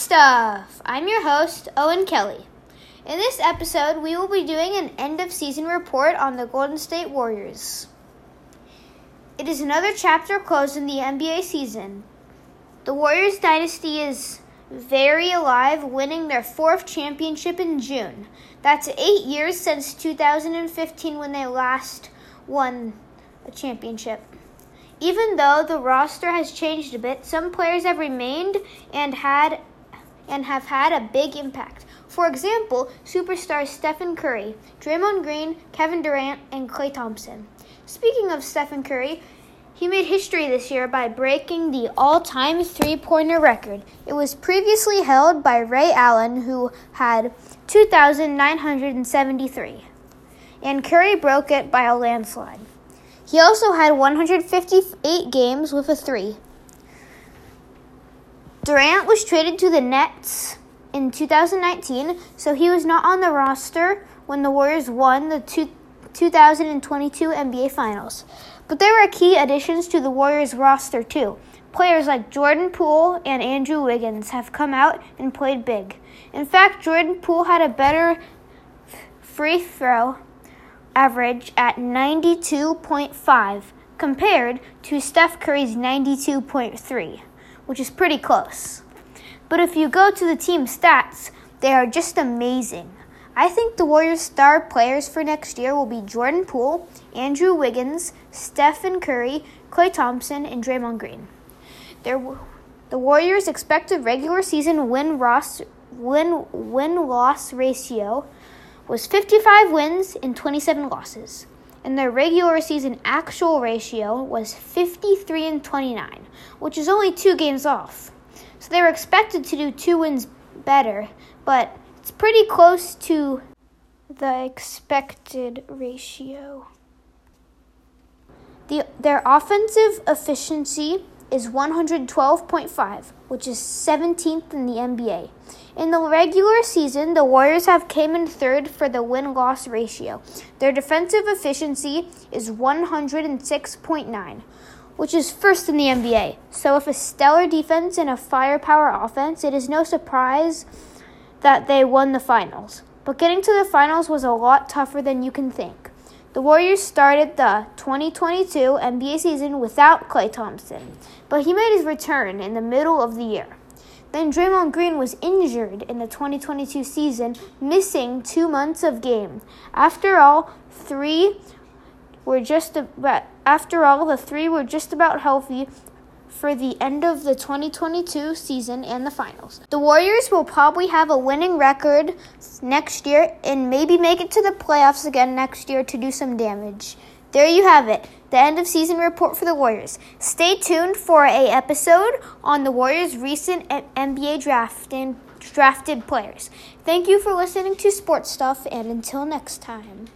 Stuff! I'm your host, Owen Kelly. In this episode, we will be doing an end of season report on the Golden State Warriors. It is another chapter closed in the NBA season. The Warriors dynasty is very alive, winning their fourth championship in June. That's eight years since 2015 when they last won a championship. Even though the roster has changed a bit, some players have remained and had and have had a big impact. For example, superstars Stephen Curry, Draymond Green, Kevin Durant, and Klay Thompson. Speaking of Stephen Curry, he made history this year by breaking the all time three pointer record. It was previously held by Ray Allen, who had 2,973, and Curry broke it by a landslide. He also had 158 games with a three. Durant was traded to the Nets in 2019, so he was not on the roster when the Warriors won the two, 2022 NBA Finals. But there were key additions to the Warriors roster too. Players like Jordan Poole and Andrew Wiggins have come out and played big. In fact, Jordan Poole had a better free throw average at 92.5 compared to Steph Curry's 92.3 which is pretty close. But if you go to the team stats, they are just amazing. I think the Warriors' star players for next year will be Jordan Poole, Andrew Wiggins, Stephen Curry, Klay Thompson, and Draymond Green. The Warriors' expected regular season win loss win win loss ratio was 55 wins and 27 losses and their regular season actual ratio was 53 and 29, which is only two games off. So they were expected to do two wins better, but it's pretty close to the expected ratio. The, their offensive efficiency is 112.5, which is 17th in the NBA. In the regular season, the Warriors have came in third for the win-loss ratio. Their defensive efficiency is 106.9, which is first in the NBA. So with a stellar defense and a firepower offense, it is no surprise that they won the finals. But getting to the finals was a lot tougher than you can think. The Warriors started the 2022 NBA season without Klay Thompson, but he made his return in the middle of the year. Then Draymond Green was injured in the 2022 season, missing two months of game. After all, three were just about, after all the three were just about healthy for the end of the 2022 season and the finals. The Warriors will probably have a winning record next year and maybe make it to the playoffs again next year to do some damage. There you have it, the end of season report for the Warriors. Stay tuned for a episode on the Warriors' recent NBA draft and drafted players. Thank you for listening to Sports Stuff and until next time.